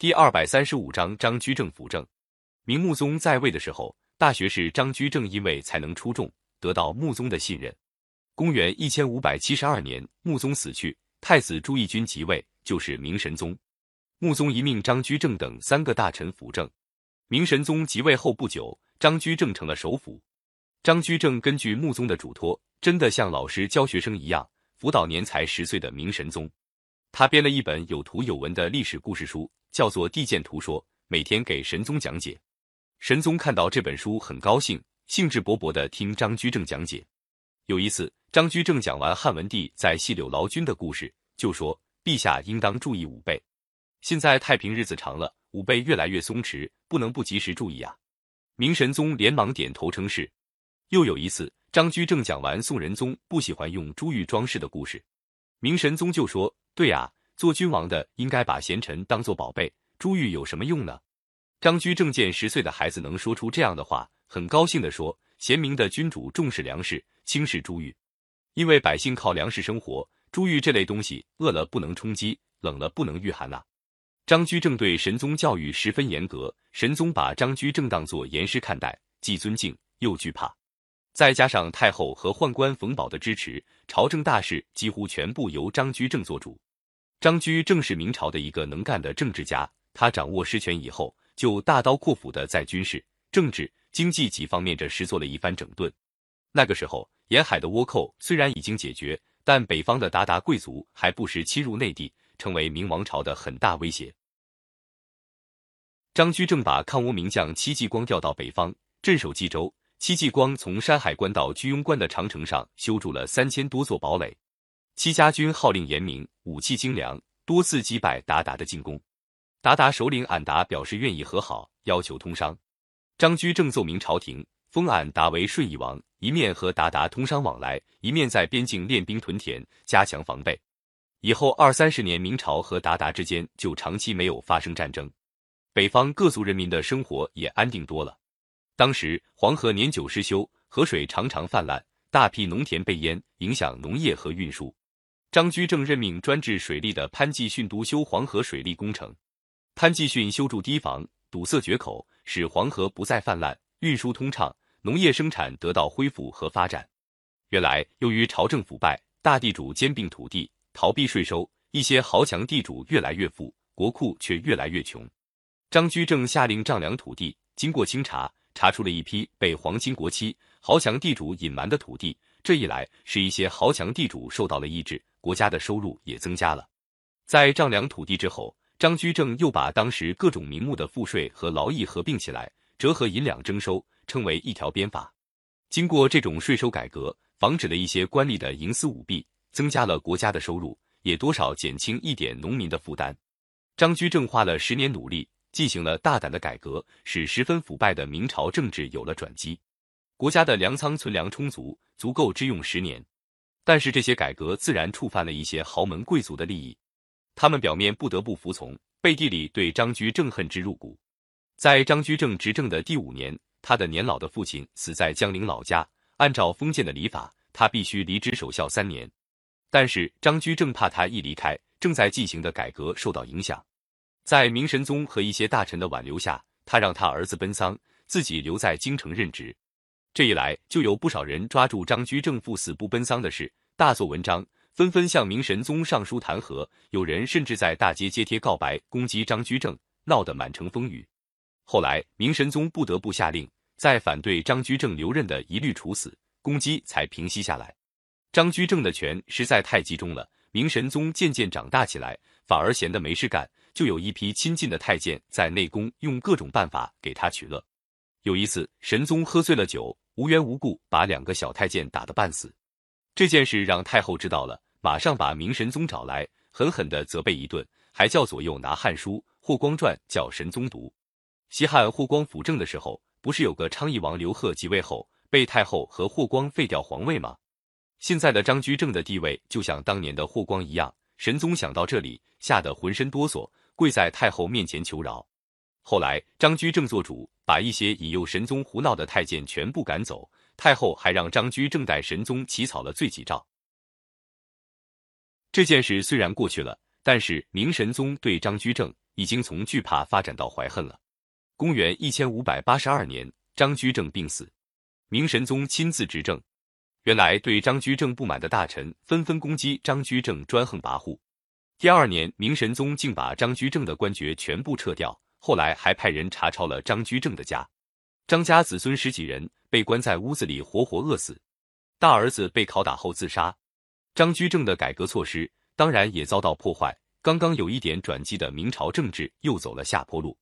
第二百三十五章张居正辅政。明穆宗在位的时候，大学士张居正因为才能出众，得到穆宗的信任。公元一千五百七十二年，穆宗死去，太子朱翊钧即位，就是明神宗。穆宗一命张居正等三个大臣辅政。明神宗即位后不久，张居正成了首辅。张居正根据穆宗的嘱托，真的像老师教学生一样，辅导年才十岁的明神宗。他编了一本有图有文的历史故事书，叫做《地鉴图说》，每天给神宗讲解。神宗看到这本书很高兴，兴致勃勃地听张居正讲解。有一次，张居正讲完汉文帝在细柳劳军的故事，就说：“陛下应当注意武备。现在太平日子长了，武备越来越松弛，不能不及时注意啊。”明神宗连忙点头称是。又有一次，张居正讲完宋仁宗不喜欢用珠玉装饰的故事，明神宗就说：“对呀，做君王的应该把贤臣当做宝贝，珠玉有什么用呢？”张居正见十岁的孩子能说出这样的话，很高兴地说：“贤明的君主重视粮食，轻视珠玉，因为百姓靠粮食生活，珠玉这类东西饿了不能充饥，冷了不能御寒呐。”张居正对神宗教育十分严格，神宗把张居正当作严师看待，既尊敬又惧怕。再加上太后和宦官冯保的支持，朝政大事几乎全部由张居正做主。张居正是明朝的一个能干的政治家，他掌握实权以后。就大刀阔斧的在军事、政治、经济几方面这实做了一番整顿。那个时候，沿海的倭寇虽然已经解决，但北方的鞑靼贵族还不时侵入内地，成为明王朝的很大威胁。张居正把抗倭名将戚继光调到北方镇守冀州。戚继光从山海关到居庸关的长城上修筑了三千多座堡垒。戚家军号令严明，武器精良，多次击败鞑靼的进攻。鞑靼首领俺答表示愿意和好，要求通商。张居正奏明朝廷，封俺答为顺义王，一面和鞑靼通商往来，一面在边境练兵屯田，加强防备。以后二三十年，明朝和鞑靼之间就长期没有发生战争，北方各族人民的生活也安定多了。当时黄河年久失修，河水常常泛滥，大批农田被淹，影响农业和运输。张居正任命专治水利的潘继训督修黄河水利工程。潘继训修筑堤防，堵塞决口，使黄河不再泛滥，运输通畅，农业生产得到恢复和发展。原来，由于朝政腐败，大地主兼并土地，逃避税收，一些豪强地主越来越富，国库却越来越穷。张居正下令丈量土地，经过清查，查出了一批被皇亲国戚、豪强地主隐瞒的土地。这一来，使一些豪强地主受到了抑制，国家的收入也增加了。在丈量土地之后。张居正又把当时各种名目的赋税和劳役合并起来，折合银两征收，称为一条鞭法。经过这种税收改革，防止了一些官吏的营私舞弊，增加了国家的收入，也多少减轻一点农民的负担。张居正花了十年努力，进行了大胆的改革，使十分腐败的明朝政治有了转机。国家的粮仓存粮充足，足够支用十年。但是这些改革自然触犯了一些豪门贵族的利益。他们表面不得不服从，背地里对张居正恨之入骨。在张居正执政的第五年，他的年老的父亲死在江陵老家。按照封建的礼法，他必须离职守孝三年。但是张居正怕他一离开，正在进行的改革受到影响。在明神宗和一些大臣的挽留下，他让他儿子奔丧，自己留在京城任职。这一来，就有不少人抓住张居正赴死不奔丧的事，大做文章。纷纷向明神宗上书弹劾，有人甚至在大街揭贴告白，攻击张居正，闹得满城风雨。后来明神宗不得不下令，在反对张居正留任的一律处死，攻击才平息下来。张居正的权实在太集中了，明神宗渐渐长大起来，反而闲得没事干，就有一批亲近的太监在内宫用各种办法给他取乐。有一次，神宗喝醉了酒，无缘无故把两个小太监打得半死，这件事让太后知道了。马上把明神宗找来，狠狠地责备一顿，还叫左右拿《汉书》《霍光传》叫神宗读。西汉霍光辅政的时候，不是有个昌邑王刘贺即位后被太后和霍光废掉皇位吗？现在的张居正的地位就像当年的霍光一样。神宗想到这里，吓得浑身哆嗦，跪在太后面前求饶。后来张居正做主，把一些引诱神宗胡闹的太监全部赶走，太后还让张居正代神宗起草了罪己诏。这件事虽然过去了，但是明神宗对张居正已经从惧怕发展到怀恨了。公元一千五百八十二年，张居正病死，明神宗亲自执政。原来对张居正不满的大臣纷纷攻击张居正专横跋扈。第二年，明神宗竟把张居正的官爵全部撤掉，后来还派人查抄了张居正的家。张家子孙十几人被关在屋子里活活饿死，大儿子被拷打后自杀。张居正的改革措施当然也遭到破坏，刚刚有一点转机的明朝政治又走了下坡路。